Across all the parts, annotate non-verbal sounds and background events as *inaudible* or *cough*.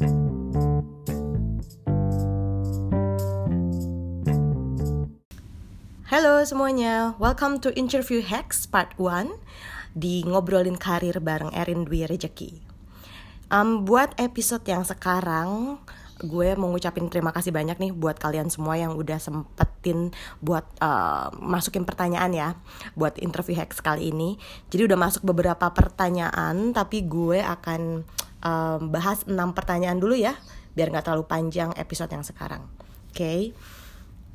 Halo semuanya, welcome to Interview Hacks Part 1 di Ngobrolin Karir bareng Erin Dwi Rejeki. Um, buat episode yang sekarang, gue mau ngucapin terima kasih banyak nih buat kalian semua yang udah sempetin buat uh, masukin pertanyaan ya buat interview hacks kali ini. Jadi udah masuk beberapa pertanyaan, tapi gue akan um, bahas 6 pertanyaan dulu ya, biar nggak terlalu panjang episode yang sekarang. Oke. Okay?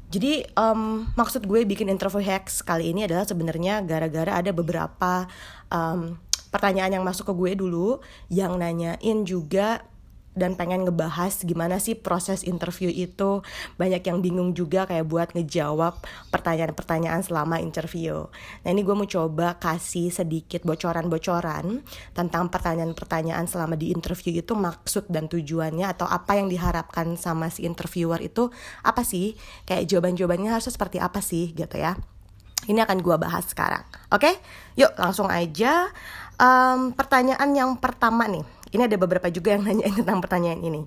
Jadi um, maksud gue bikin interview hacks kali ini adalah sebenarnya gara-gara ada beberapa um, pertanyaan yang masuk ke gue dulu yang nanyain juga dan pengen ngebahas gimana sih proses interview itu. Banyak yang bingung juga kayak buat ngejawab pertanyaan-pertanyaan selama interview. Nah ini gue mau coba kasih sedikit bocoran-bocoran tentang pertanyaan-pertanyaan selama di interview itu maksud dan tujuannya atau apa yang diharapkan sama si interviewer itu apa sih? Kayak jawaban-jawabannya harus seperti apa sih gitu ya. Ini akan gue bahas sekarang. Oke? Yuk langsung aja. Um, pertanyaan yang pertama nih ini ada beberapa juga yang *laughs* nanya tentang pertanyaan ini.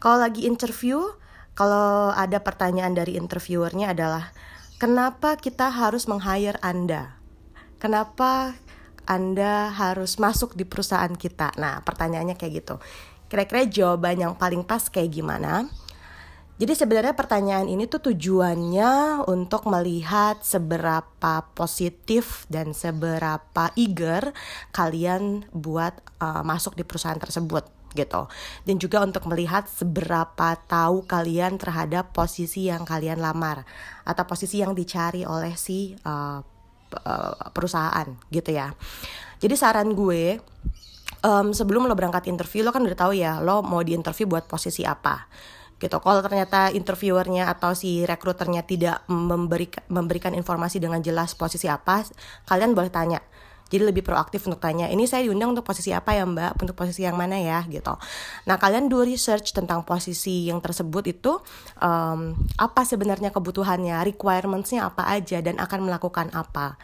Kalau lagi interview, kalau ada pertanyaan dari interviewernya adalah kenapa kita harus meng-hire Anda? Kenapa Anda harus masuk di perusahaan kita? Nah, pertanyaannya kayak gitu. Kira-kira jawaban yang paling pas kayak gimana? Jadi sebenarnya pertanyaan ini tuh tujuannya untuk melihat seberapa positif dan seberapa eager kalian buat uh, masuk di perusahaan tersebut gitu. Dan juga untuk melihat seberapa tahu kalian terhadap posisi yang kalian lamar atau posisi yang dicari oleh si uh, perusahaan gitu ya. Jadi saran gue um, sebelum lo berangkat interview lo kan udah tahu ya lo mau di interview buat posisi apa gitu. Kalau ternyata interviewernya atau si rekruternya tidak memberikan memberikan informasi dengan jelas posisi apa, kalian boleh tanya. Jadi lebih proaktif untuk tanya ini saya diundang untuk posisi apa ya mbak? Untuk posisi yang mana ya? gitu. Nah kalian do research tentang posisi yang tersebut itu um, apa sebenarnya kebutuhannya requirementsnya apa aja dan akan melakukan apa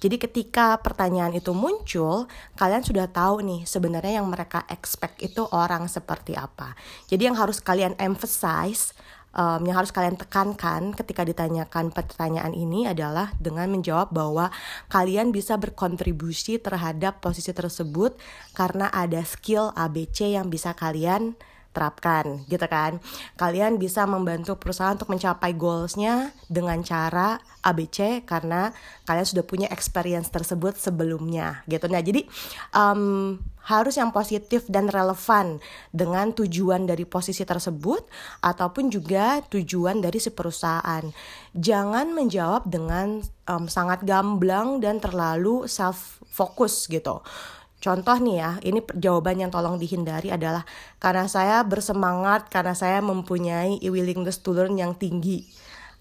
jadi ketika pertanyaan itu muncul, kalian sudah tahu nih sebenarnya yang mereka expect itu orang seperti apa. Jadi yang harus kalian emphasize um, yang harus kalian tekankan ketika ditanyakan pertanyaan ini adalah dengan menjawab bahwa kalian bisa berkontribusi terhadap posisi tersebut karena ada skill ABC yang bisa kalian terapkan gitu kan. Kalian bisa membantu perusahaan untuk mencapai goalsnya dengan cara ABC karena kalian sudah punya experience tersebut sebelumnya gitu. Nah jadi um, harus yang positif dan relevan dengan tujuan dari posisi tersebut ataupun juga tujuan dari si perusahaan. Jangan menjawab dengan um, sangat gamblang dan terlalu self focus gitu Contoh nih ya, ini jawaban yang tolong dihindari adalah karena saya bersemangat, karena saya mempunyai willingness to learn yang tinggi.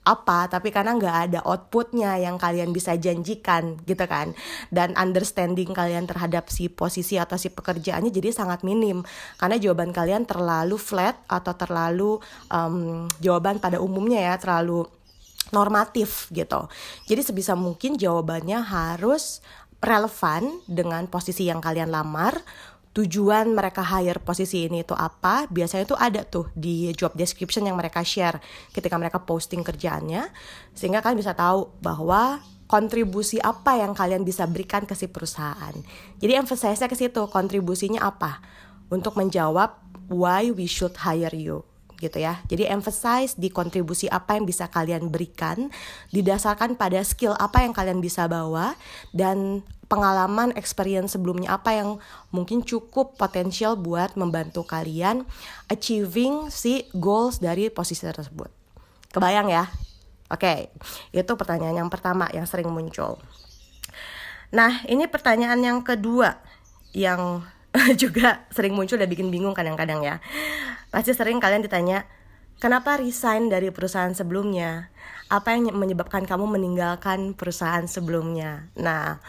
Apa, tapi karena nggak ada outputnya yang kalian bisa janjikan gitu kan. Dan understanding kalian terhadap si posisi atau si pekerjaannya jadi sangat minim. Karena jawaban kalian terlalu flat atau terlalu um, jawaban pada umumnya ya, terlalu normatif gitu. Jadi sebisa mungkin jawabannya harus relevan dengan posisi yang kalian lamar. Tujuan mereka hire posisi ini itu apa? Biasanya itu ada tuh di job description yang mereka share ketika mereka posting kerjaannya sehingga kalian bisa tahu bahwa kontribusi apa yang kalian bisa berikan ke si perusahaan. Jadi emphasize-nya ke situ kontribusinya apa? Untuk menjawab why we should hire you gitu ya. Jadi emphasize di kontribusi apa yang bisa kalian berikan didasarkan pada skill apa yang kalian bisa bawa dan pengalaman experience sebelumnya apa yang mungkin cukup potensial buat membantu kalian achieving si goals dari posisi tersebut. Kebayang ya? Oke, itu pertanyaan yang pertama yang sering muncul. Nah, ini pertanyaan yang kedua yang *laughs* juga sering muncul dan bikin bingung kadang-kadang ya. Pasti sering kalian ditanya, kenapa resign dari perusahaan sebelumnya? Apa yang menyebabkan kamu meninggalkan perusahaan sebelumnya? Nah,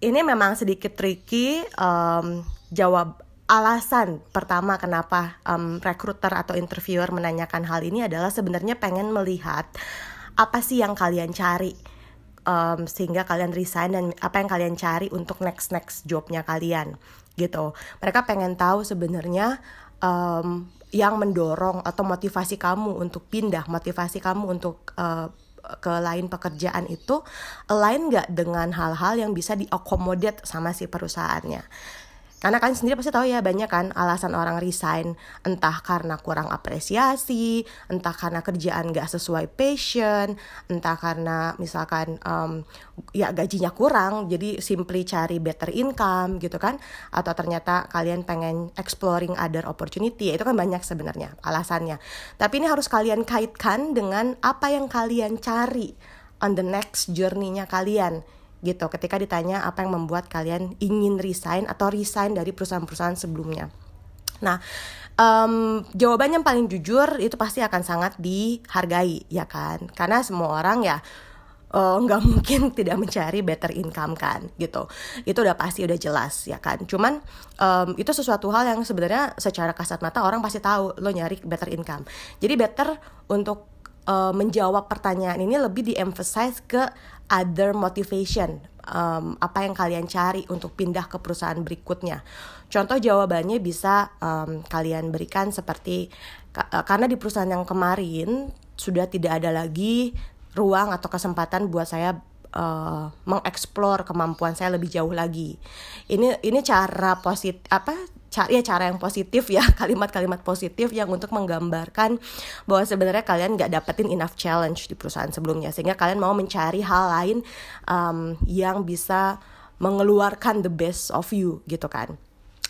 ini memang sedikit tricky. Um, jawab alasan pertama kenapa um, recruiter atau interviewer menanyakan hal ini adalah sebenarnya pengen melihat apa sih yang kalian cari um, sehingga kalian resign dan apa yang kalian cari untuk next next jobnya kalian gitu. Mereka pengen tahu sebenarnya um, yang mendorong atau motivasi kamu untuk pindah, motivasi kamu untuk uh, ke lain pekerjaan itu align nggak dengan hal-hal yang bisa diakomodir sama si perusahaannya. Karena kalian sendiri pasti tahu ya banyak kan alasan orang resign. Entah karena kurang apresiasi, entah karena kerjaan gak sesuai passion, entah karena misalkan um, ya gajinya kurang, jadi simply cari better income gitu kan, atau ternyata kalian pengen exploring other opportunity, itu kan banyak sebenarnya alasannya. Tapi ini harus kalian kaitkan dengan apa yang kalian cari on the next journey-nya kalian gitu ketika ditanya apa yang membuat kalian ingin resign atau resign dari perusahaan-perusahaan sebelumnya. Nah, um, jawaban yang paling jujur itu pasti akan sangat dihargai ya kan, karena semua orang ya eh, nggak uh, *laughs* mungkin tidak mencari better income kan gitu. Itu udah pasti udah jelas ya kan? Cuman um, itu sesuatu hal yang sebenarnya secara kasat mata orang pasti tahu lo nyari better income. Jadi better untuk uh, menjawab pertanyaan ini lebih di-emphasize ke other motivation um, apa yang kalian cari untuk pindah ke perusahaan berikutnya. Contoh jawabannya bisa um, kalian berikan seperti uh, karena di perusahaan yang kemarin sudah tidak ada lagi ruang atau kesempatan buat saya uh, mengeksplor kemampuan saya lebih jauh lagi. Ini ini cara positif apa cara ya cara yang positif ya *laughs* kalimat-kalimat positif yang untuk menggambarkan bahwa sebenarnya kalian nggak dapetin enough challenge di perusahaan sebelumnya. Sehingga kalian mau mencari hal lain um, yang bisa mengeluarkan the best of you gitu kan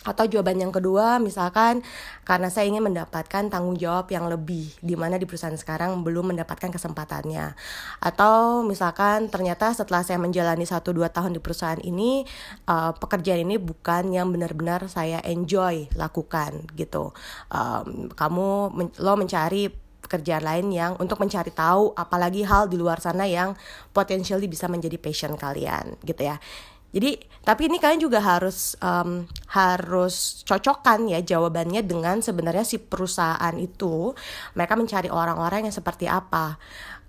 atau jawaban yang kedua misalkan karena saya ingin mendapatkan tanggung jawab yang lebih di mana di perusahaan sekarang belum mendapatkan kesempatannya. Atau misalkan ternyata setelah saya menjalani 1 2 tahun di perusahaan ini uh, pekerjaan ini bukan yang benar-benar saya enjoy lakukan gitu. Um, kamu men lo mencari pekerjaan lain yang untuk mencari tahu apalagi hal di luar sana yang potensial bisa menjadi passion kalian gitu ya jadi tapi ini kalian juga harus um, harus cocokkan ya jawabannya dengan sebenarnya si perusahaan itu mereka mencari orang-orang yang seperti apa.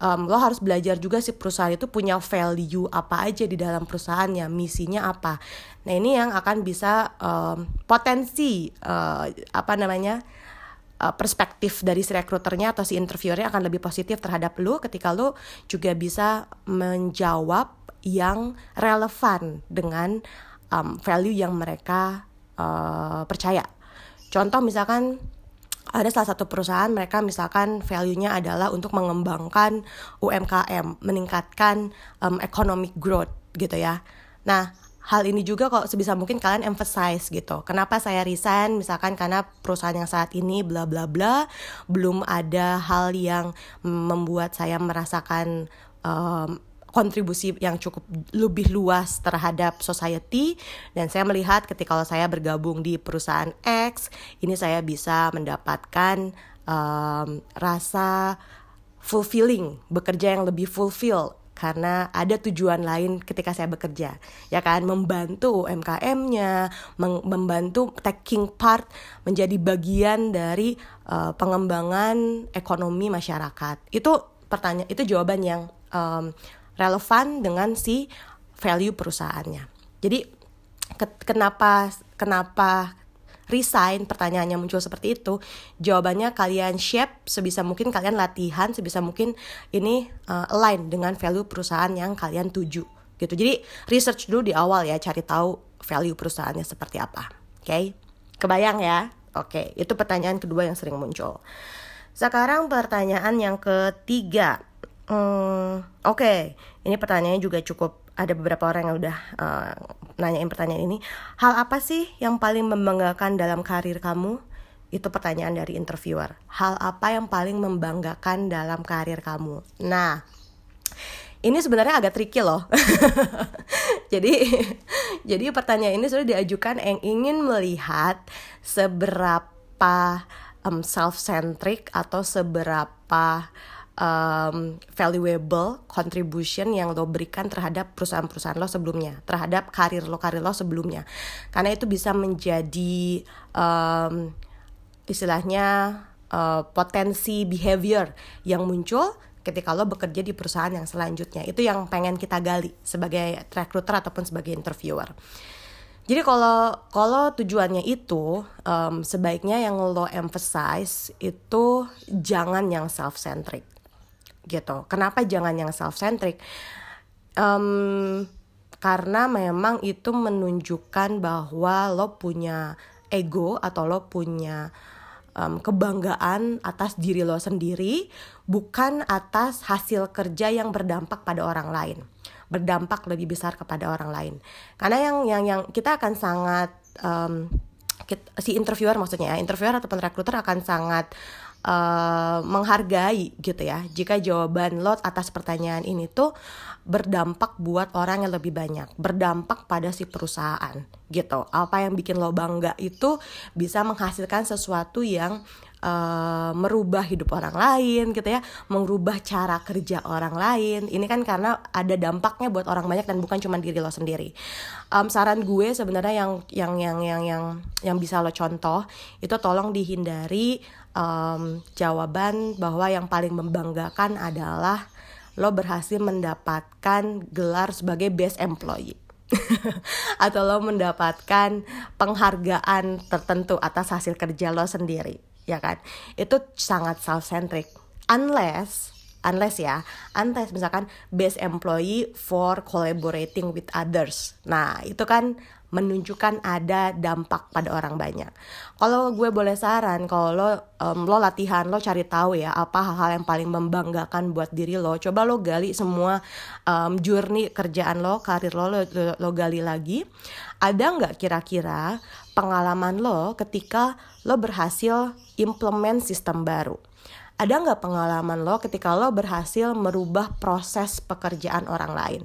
Um, lo harus belajar juga si perusahaan itu punya value apa aja di dalam perusahaannya, misinya apa. Nah ini yang akan bisa um, potensi uh, apa namanya uh, perspektif dari si rekruternya atau si interviewernya akan lebih positif terhadap lo ketika lo juga bisa menjawab yang relevan dengan um, value yang mereka uh, percaya. Contoh misalkan ada salah satu perusahaan mereka misalkan value-nya adalah untuk mengembangkan UMKM, meningkatkan um, economic growth gitu ya. Nah, hal ini juga kok sebisa mungkin kalian emphasize gitu. Kenapa saya resign misalkan karena perusahaan yang saat ini bla bla bla belum ada hal yang membuat saya merasakan um, kontribusi yang cukup lebih luas terhadap society. Dan saya melihat ketika saya bergabung di perusahaan X ini saya bisa mendapatkan um, rasa fulfilling bekerja yang lebih fulfill. Karena ada tujuan lain ketika saya bekerja. Ya kan? Membantu UMKM-nya membantu taking part menjadi bagian dari uh, pengembangan ekonomi masyarakat. Itu pertanyaan itu jawaban yang um, relevan dengan si value perusahaannya. Jadi ke kenapa kenapa resign? Pertanyaannya muncul seperti itu. Jawabannya kalian shape sebisa mungkin kalian latihan sebisa mungkin ini uh, align dengan value perusahaan yang kalian tuju gitu. Jadi research dulu di awal ya cari tahu value perusahaannya seperti apa oke okay? kebayang ya? Oke okay, itu pertanyaan kedua yang sering muncul. Sekarang pertanyaan yang ketiga Hmm, Oke, okay. ini pertanyaannya juga cukup ada beberapa orang yang udah uh, nanyain pertanyaan ini. Hal apa sih yang paling membanggakan dalam karir kamu? Itu pertanyaan dari interviewer. Hal apa yang paling membanggakan dalam karir kamu? Nah, ini sebenarnya agak tricky loh. *laughs* jadi, jadi pertanyaan ini sudah diajukan yang ingin melihat seberapa um, self-centric atau seberapa um, valuable contribution yang lo berikan terhadap perusahaan-perusahaan lo sebelumnya, terhadap karir lo karir lo sebelumnya, karena itu bisa menjadi um, istilahnya uh, potensi behavior yang muncul ketika lo bekerja di perusahaan yang selanjutnya. Itu yang pengen kita gali sebagai recruiter ataupun sebagai interviewer. Jadi kalau kalau tujuannya itu um, sebaiknya yang lo emphasize itu jangan yang self centric gitu. Kenapa jangan yang self centric? Um, karena memang itu menunjukkan bahwa lo punya ego atau lo punya um, kebanggaan atas diri lo sendiri, bukan atas hasil kerja yang berdampak pada orang lain berdampak lebih besar kepada orang lain karena yang yang yang kita akan sangat um, si interviewer maksudnya ya interviewer ataupun rekruter akan sangat uh, menghargai gitu ya. Jika jawaban lo atas pertanyaan ini tuh berdampak buat orang yang lebih banyak berdampak pada si perusahaan gitu. Apa yang bikin lo bangga itu bisa menghasilkan sesuatu yang uh, merubah hidup orang lain gitu ya merubah cara kerja orang lain. Ini kan karena ada dampaknya buat orang banyak dan bukan cuma diri lo sendiri. Um, saran gue sebenarnya yang yang yang yang yang yang bisa lo contoh itu tolong dihindari um, jawaban bahwa yang paling membanggakan adalah lo berhasil mendapatkan gelar sebagai best employee. *laughs* Atau lo mendapatkan penghargaan tertentu atas hasil kerja lo sendiri ya kan? Itu sangat self centric unless unless ya unless misalkan best employee for collaborating with others nah itu kan menunjukkan ada dampak pada orang banyak. Kalau gue boleh saran, kalau lo um, lo latihan, lo cari tahu ya apa hal-hal yang paling membanggakan buat diri lo. Coba lo gali semua um, journey kerjaan lo, karir lo, lo, lo, lo gali lagi. Ada nggak kira-kira pengalaman lo ketika lo berhasil implement sistem baru? Ada nggak pengalaman lo ketika lo berhasil merubah proses pekerjaan orang lain?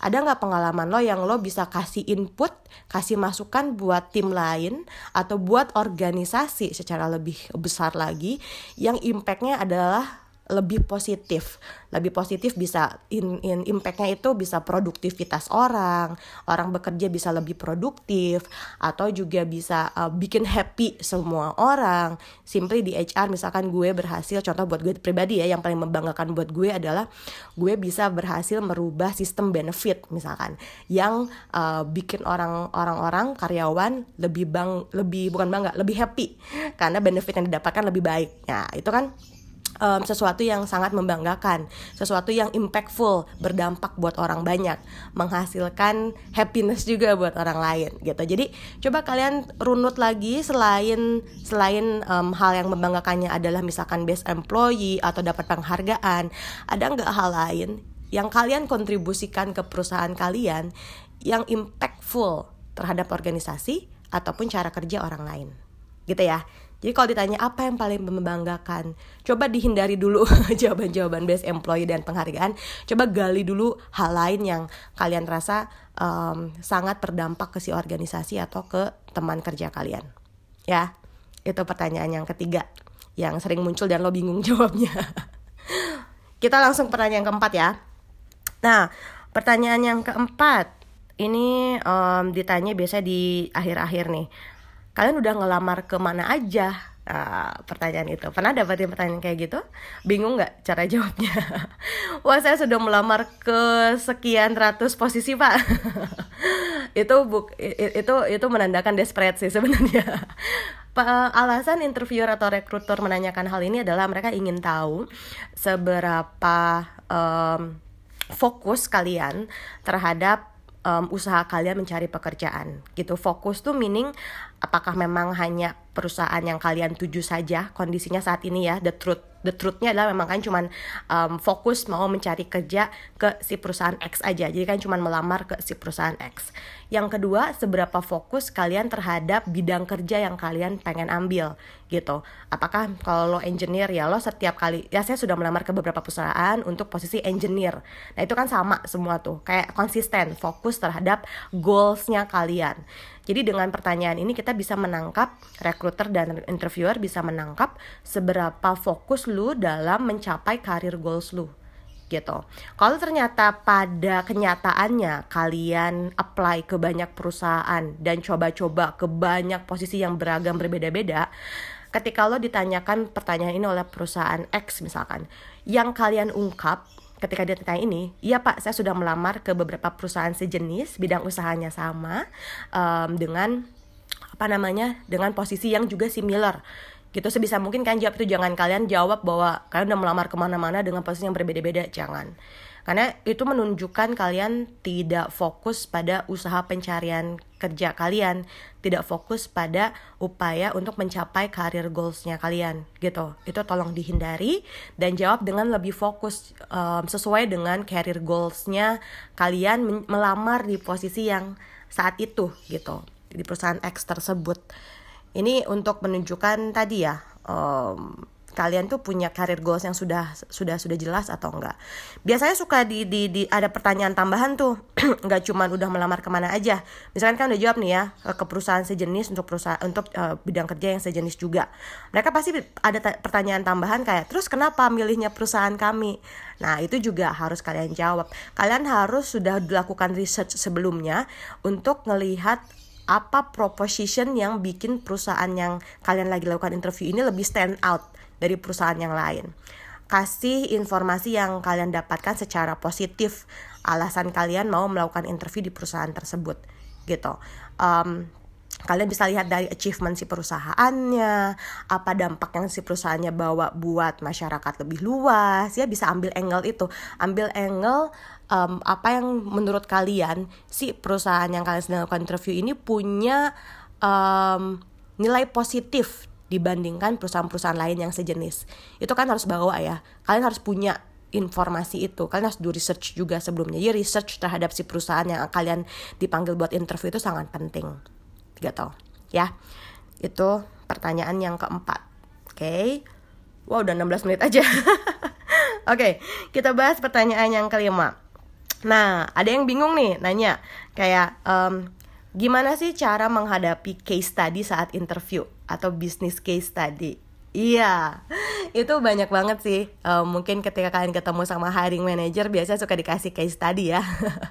Ada nggak pengalaman lo yang lo bisa kasih input, kasih masukan buat tim lain atau buat organisasi secara lebih besar lagi yang impactnya adalah lebih positif. Lebih positif bisa in, in impactnya itu bisa produktivitas orang orang bekerja bisa lebih produktif atau juga bisa uh, bikin happy semua orang. Simply di HR misalkan gue berhasil contoh buat gue pribadi ya yang paling membanggakan buat gue adalah gue bisa berhasil merubah sistem benefit misalkan. Yang uh, bikin orang orang-orang karyawan lebih bang lebih bukan bangga lebih happy. Karena benefit yang didapatkan lebih baik. Nah itu kan um, sesuatu yang sangat membanggakan, sesuatu yang impactful, berdampak buat orang banyak, menghasilkan happiness juga buat orang lain gitu. Jadi coba kalian runut lagi selain selain um, hal yang membanggakannya adalah misalkan best employee atau dapat penghargaan, ada nggak hal lain yang kalian kontribusikan ke perusahaan kalian yang impactful terhadap organisasi ataupun cara kerja orang lain gitu ya jadi kalau ditanya apa yang paling membanggakan, coba dihindari dulu *laughs* jawaban-jawaban best employee dan penghargaan. Coba gali dulu hal lain yang kalian rasa um, sangat berdampak ke si organisasi atau ke teman kerja kalian. Ya, itu pertanyaan yang ketiga yang sering muncul dan lo bingung *laughs* jawabnya. Kita langsung pertanyaan keempat ya. Nah, pertanyaan yang keempat ini um, ditanya biasa di akhir-akhir nih kalian udah ngelamar ke mana aja? Uh, pertanyaan itu. Pernah dapetin pertanyaan kayak gitu? Bingung nggak cara *laughs* jawabnya? Wah saya sudah melamar ke sekian ratus posisi pak. *laughs* Itu buk itu itu menandakan desperate sih sebenarnya. *laughs* Alasan interviewer atau rekruter menanyakan hal ini adalah mereka ingin tahu seberapa um, fokus kalian terhadap um, usaha kalian mencari pekerjaan. Gitu fokus tuh meaning apakah memang hanya perusahaan yang kalian tuju saja kondisinya saat ini ya. The truth the truthnya adalah memang kan cuman um, fokus mau mencari kerja ke si perusahaan X aja. Jadi kan cuman melamar ke si perusahaan X. Yang kedua seberapa fokus kalian terhadap bidang kerja yang kalian pengen ambil gitu. Apakah kalau lo engineer ya lo setiap kali ya saya sudah melamar ke beberapa perusahaan untuk posisi engineer. Nah itu kan sama semua tuh kayak konsisten fokus terhadap goalsnya kalian. Jadi dengan pertanyaan ini kita bisa menangkap recruiter dan interviewer bisa menangkap seberapa fokus lu dalam mencapai karir goals lu gitu. Kalau ternyata pada kenyataannya kalian apply ke banyak perusahaan dan coba-coba ke banyak posisi yang beragam berbeda-beda, ketika lo ditanyakan pertanyaan ini oleh perusahaan X misalkan, yang kalian ungkap ketika dia tanya ini, iya pak, saya sudah melamar ke beberapa perusahaan sejenis, bidang usahanya sama, um, dengan apa namanya, dengan posisi yang juga similar. Gitu sebisa mungkin kan jawab itu jangan kalian jawab bahwa kalian udah melamar ke mana-mana dengan posisi yang berbeda-beda jangan. Karena itu menunjukkan kalian tidak fokus pada usaha pencarian kerja kalian tidak fokus pada upaya untuk mencapai karir goalsnya kalian gitu. Itu tolong dihindari dan jawab dengan lebih fokus um, sesuai dengan career goalsnya kalian melamar di posisi yang saat itu gitu di perusahaan X tersebut ini untuk menunjukkan tadi ya um, kalian tuh punya karir goals yang sudah sudah sudah jelas atau enggak. Biasanya suka di di, di ada pertanyaan tambahan tuh, *clears throat* nggak cuma udah melamar ke mana aja. Misalkan kan udah jawab nih ya ke perusahaan sejenis untuk perusahaan untuk uh, bidang kerja yang sejenis juga. Mereka pasti ada pertanyaan tambahan kayak terus kenapa milihnya perusahaan kami? Nah itu juga harus kalian jawab. Kalian harus sudah dilakukan research sebelumnya untuk melihat apa proposition yang bikin perusahaan yang kalian lagi lakukan interview ini lebih stand out dari perusahaan yang lain. Kasih informasi yang kalian dapatkan secara positif alasan kalian mau melakukan interview di perusahaan tersebut gitu. Um, kalian bisa lihat dari achievement si perusahaannya, apa dampak yang si perusahaannya bawa buat masyarakat lebih luas, ya bisa ambil angle itu, ambil angle um, apa yang menurut kalian si perusahaan yang kalian sedang lakukan interview ini punya um, nilai positif dibandingkan perusahaan-perusahaan lain yang sejenis. Itu kan harus bawa ya. Kalian harus punya informasi itu. Kalian harus do research juga sebelumnya. Jadi research terhadap si perusahaan yang kalian dipanggil buat interview itu sangat penting. Gitu. Ya. Itu pertanyaan yang keempat. Oke. Okay. Wow, udah 16 menit aja. *laughs* Oke, okay, kita bahas pertanyaan yang kelima. Nah, ada yang bingung nih nanya kayak um, gimana sih cara menghadapi case study saat interview atau bisnis case study? Iya, itu banyak banget sih. Um, mungkin ketika kalian ketemu sama hiring manager, biasanya suka dikasih case study ya.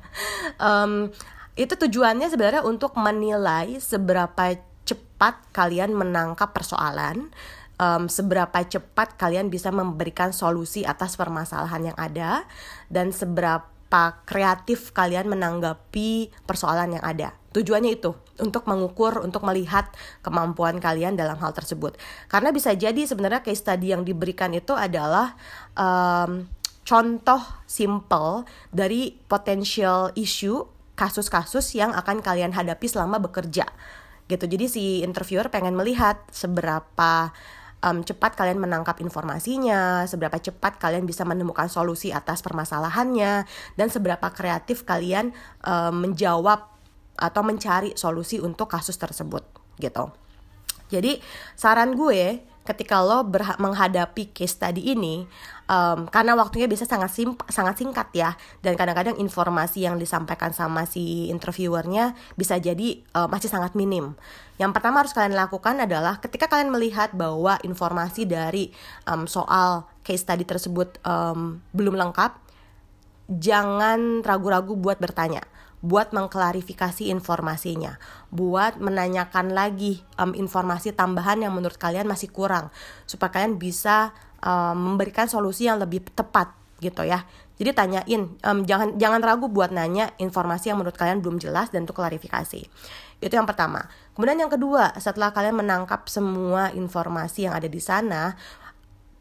*laughs* um, itu tujuannya sebenarnya untuk menilai seberapa cepat kalian menangkap persoalan, um, seberapa cepat kalian bisa memberikan solusi atas permasalahan yang ada, dan seberapa kreatif kalian menanggapi persoalan yang ada. Tujuannya itu untuk mengukur, untuk melihat kemampuan kalian dalam hal tersebut. Karena bisa jadi sebenarnya case study yang diberikan itu adalah um, contoh simple dari potential issue kasus-kasus yang akan kalian hadapi selama bekerja gitu. Jadi si interviewer pengen melihat seberapa um, cepat kalian menangkap informasinya, seberapa cepat kalian bisa menemukan solusi atas permasalahannya, dan seberapa kreatif kalian um, menjawab atau mencari solusi untuk kasus tersebut gitu. Jadi saran gue ketika lo menghadapi case study ini um, karena waktunya bisa sangat sangat singkat ya dan kadang-kadang informasi yang disampaikan sama si interviewernya bisa jadi uh, masih sangat minim. Yang pertama harus kalian lakukan adalah ketika kalian melihat bahwa informasi dari um, soal case study tersebut um, belum lengkap, jangan ragu-ragu buat bertanya buat mengklarifikasi informasinya, buat menanyakan lagi um, informasi tambahan yang menurut kalian masih kurang, supaya kalian bisa um, memberikan solusi yang lebih tepat gitu ya. Jadi tanyain, um, jangan jangan ragu buat nanya informasi yang menurut kalian belum jelas dan untuk klarifikasi. Itu yang pertama. Kemudian yang kedua, setelah kalian menangkap semua informasi yang ada di sana,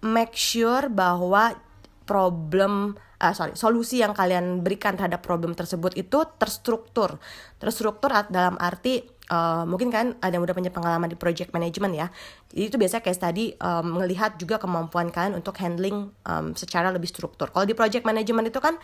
make sure bahwa problem uh, sorry solusi yang kalian berikan terhadap problem tersebut itu terstruktur. Terstruktur dalam arti uh, mungkin kan ada yang udah punya pengalaman di project management ya. Jadi itu biasanya kayak tadi um, melihat juga kemampuan kalian untuk handling um, secara lebih struktur. Kalau di project management itu kan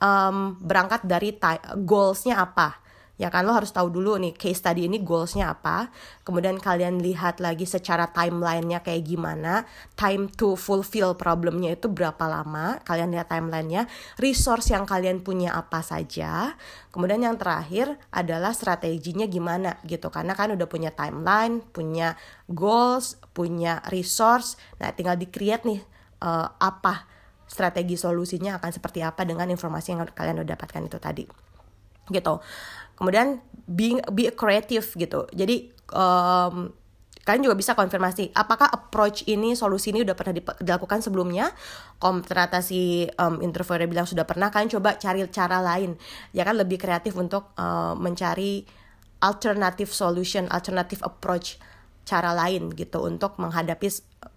um, berangkat dari goalsnya apa ya kan lo harus tahu dulu nih case study ini goalsnya apa. Kemudian kalian lihat lagi secara timelinenya kayak gimana. Time to fulfill problemnya itu berapa lama? Kalian lihat timelinenya. Resource yang kalian punya apa saja. Kemudian yang terakhir adalah strateginya gimana gitu. Karena kan udah punya timeline punya goals punya resource. Nah tinggal di create nih uh, apa strategi solusinya akan seperti apa dengan informasi yang kalian udah dapatkan itu tadi gitu. Kemudian being be creative gitu. Jadi um, kalian juga bisa konfirmasi apakah approach ini solusi ini udah pernah dilakukan sebelumnya? Kalau ternyata si um, interviewer bilang sudah pernah kalian coba cari cara lain. Ya kan lebih kreatif untuk uh, mencari alternative solution alternative approach cara lain gitu untuk menghadapi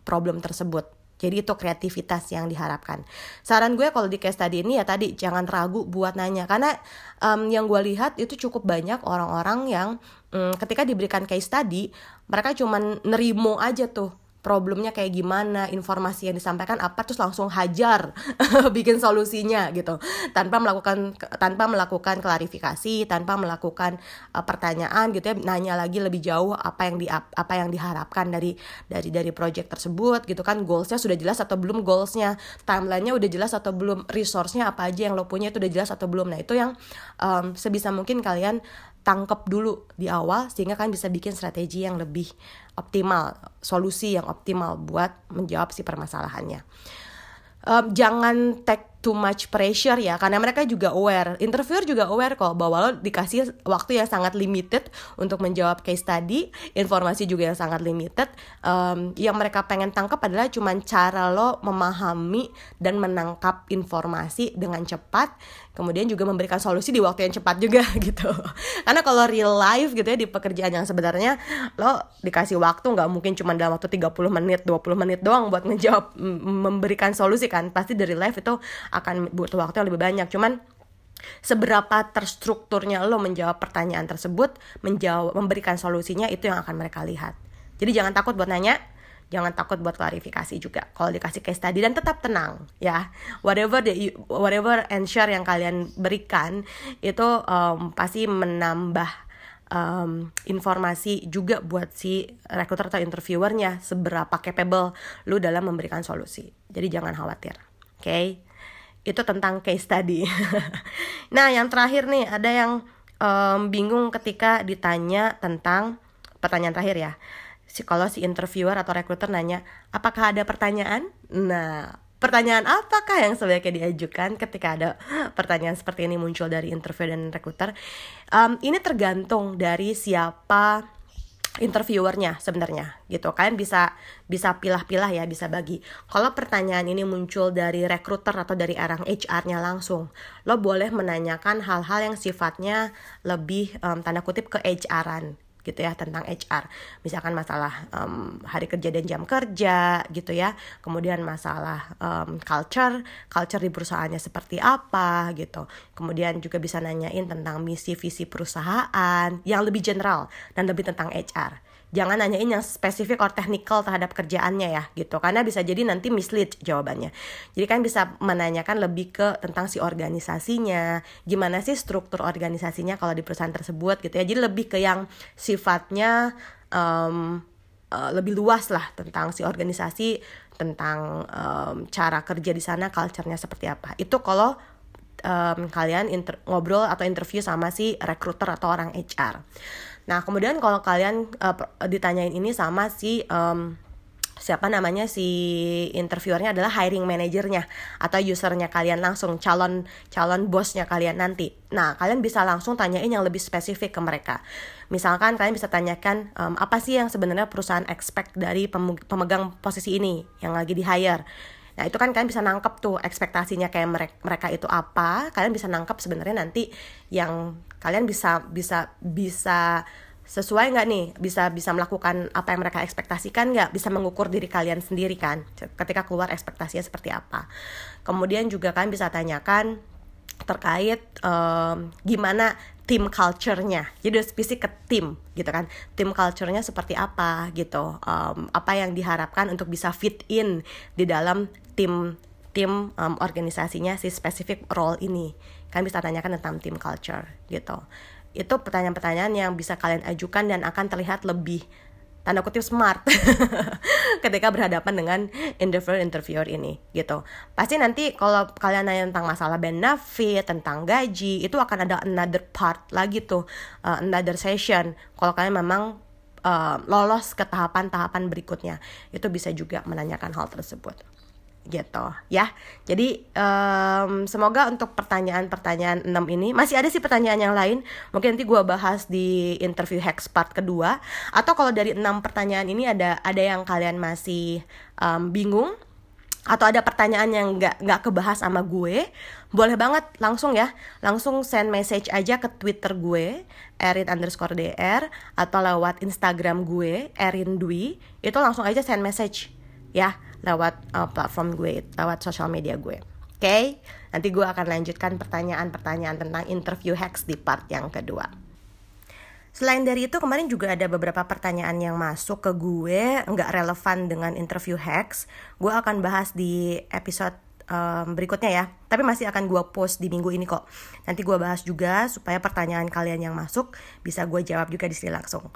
problem tersebut jadi itu kreativitas yang diharapkan. Saran gue kalau di case tadi ini ya tadi jangan ragu buat nanya karena um, yang gue lihat itu cukup banyak orang-orang yang um, ketika diberikan case tadi mereka cuman nerimo aja tuh problemnya kayak gimana, informasi yang disampaikan apa terus langsung hajar *laughs* bikin solusinya gitu. Tanpa melakukan tanpa melakukan klarifikasi, tanpa melakukan uh, pertanyaan gitu ya, nanya lagi lebih jauh apa yang di apa yang diharapkan dari dari dari project tersebut gitu kan. Goalsnya sudah jelas atau belum goalsnya, timelinenya udah jelas atau belum, resource-nya apa aja yang lo punya itu udah jelas atau belum. Nah, itu yang um, sebisa mungkin kalian tangkep dulu di awal sehingga kan bisa bikin strategi yang lebih optimal, solusi yang optimal buat menjawab si permasalahannya. Um, jangan take too much pressure ya karena mereka juga aware interviewer juga aware kok bahwa lo dikasih waktu yang sangat limited untuk menjawab case study informasi juga yang sangat limited um, yang mereka pengen tangkap adalah cuma cara lo memahami dan menangkap informasi dengan cepat kemudian juga memberikan solusi di waktu yang cepat juga *laughs* gitu. Karena kalau real life gitu ya di pekerjaan yang sebenarnya lo dikasih waktu nggak mungkin cuma dalam waktu 30 menit 20 menit doang buat ngejawab memberikan solusi kan. Pasti dari live itu akan butuh waktu yang lebih banyak. Cuman seberapa terstrukturnya lo menjawab pertanyaan tersebut menjawab memberikan solusinya itu yang akan mereka lihat. Jadi jangan takut buat nanya jangan takut buat klarifikasi juga kalau dikasih case tadi dan tetap tenang ya whatever the whatever answer yang kalian berikan itu um, pasti menambah um, informasi juga buat si recruiter atau interviewernya seberapa capable lu dalam memberikan solusi jadi jangan khawatir oke okay? itu tentang case study. *laughs* nah, yang terakhir nih ada yang um, bingung ketika ditanya tentang pertanyaan terakhir ya. Si kalau si interviewer atau recruiter nanya, "Apakah ada pertanyaan?" Nah, pertanyaan apakah yang sebaiknya diajukan ketika ada pertanyaan seperti ini muncul dari interview dan recruiter? Um, ini tergantung dari siapa interviewernya sebenarnya gitu kalian bisa bisa pilah-pilah ya bisa bagi kalau pertanyaan ini muncul dari recruiter atau dari orang HR-nya langsung lo boleh menanyakan hal-hal yang sifatnya lebih um, tanda kutip ke HR-an gitu ya tentang HR misalkan masalah um, hari kerja dan jam kerja gitu ya. Kemudian masalah um, culture culture di perusahaannya seperti apa gitu. Kemudian juga bisa nanyain tentang misi visi perusahaan yang lebih general dan lebih tentang HR jangan nanyain yang spesifik or technical terhadap kerjaannya ya gitu. Karena bisa jadi nanti mislead jawabannya. Jadi kan bisa menanyakan lebih ke tentang si organisasinya gimana sih struktur organisasinya kalau di perusahaan tersebut gitu ya. Jadi lebih ke yang sifatnya um, uh, lebih luas lah tentang si organisasi tentang um, cara kerja di sana culture-nya seperti apa. Itu kalau um, kalian ngobrol atau interview sama si recruiter atau orang HR Nah, kemudian kalau kalian uh, ditanyain ini sama si um, siapa namanya si interviewernya adalah hiring manajernya atau usernya kalian langsung calon calon bosnya kalian nanti. Nah kalian bisa langsung tanyain yang lebih spesifik ke mereka. Misalkan kalian bisa tanyakan um, apa sih yang sebenarnya perusahaan expect dari pemegang posisi ini yang lagi di hire. Nah itu kan kalian bisa nangkep tuh ekspektasinya kayak mereka, itu apa. Kalian bisa nangkep sebenarnya nanti yang kalian bisa bisa bisa sesuai nggak nih? Bisa bisa melakukan apa yang mereka ekspektasikan nggak? Bisa mengukur diri kalian sendiri kan ketika keluar ekspektasinya seperti apa. Kemudian juga kalian bisa tanyakan terkait um, gimana tim culture-nya. Jadi udah spesifik ke tim gitu kan. Tim culture-nya seperti apa gitu. Um, apa yang diharapkan untuk bisa fit in di dalam tim tim um, organisasinya si spesifik role ini. Kan bisa tanyakan tentang tim culture gitu. Itu pertanyaan-pertanyaan yang bisa kalian ajukan dan akan terlihat lebih tanda kutip smart *laughs* ketika berhadapan dengan interviewer interviewer ini gitu. Pasti nanti kalau kalian nanya tentang masalah benefit tentang gaji itu akan ada another part lagi tuh uh, another session. Kalau kalian memang uh, lolos ke tahapan-tahapan berikutnya itu bisa juga menanyakan hal tersebut gitu ya. Jadi um, semoga untuk pertanyaan-pertanyaan 6 ini masih ada sih pertanyaan yang lain. Mungkin nanti gue bahas di interview Hex part kedua. Atau kalau dari 6 pertanyaan ini ada ada yang kalian masih um, bingung atau ada pertanyaan yang nggak nggak kebahas sama gue, boleh banget langsung ya, langsung send message aja ke Twitter gue, Erin underscore dr, atau lewat Instagram gue, Erin Dwi, itu langsung aja send message ya lewat uh, platform gue, lewat sosial media gue. Oke, okay? nanti gue akan lanjutkan pertanyaan-pertanyaan tentang interview hacks di part yang kedua. Selain dari itu kemarin juga ada beberapa pertanyaan yang masuk ke gue nggak relevan dengan interview hacks. Gue akan bahas di episode um, berikutnya ya. Tapi masih akan gue post di minggu ini kok. Nanti gue bahas juga supaya pertanyaan kalian yang masuk bisa gue jawab juga di sini langsung.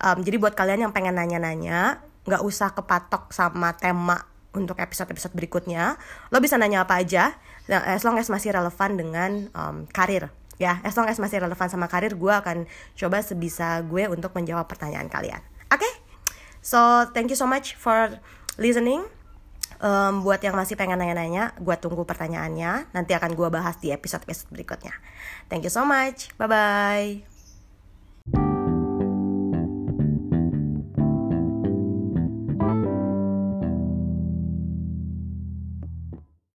Um, jadi buat kalian yang pengen nanya-nanya, nggak usah kepatok sama tema untuk episode-episode berikutnya lo bisa nanya apa aja nah, as long as masih relevan dengan um, karir. Ya as long as masih relevan sama karir gue akan coba sebisa gue untuk menjawab pertanyaan kalian. Oke? Okay? so thank you so much for listening. Um, buat yang masih pengen nanya-nanya gue tunggu pertanyaannya. Nanti akan gue bahas di episode-episode berikutnya. Thank you so much. Bye bye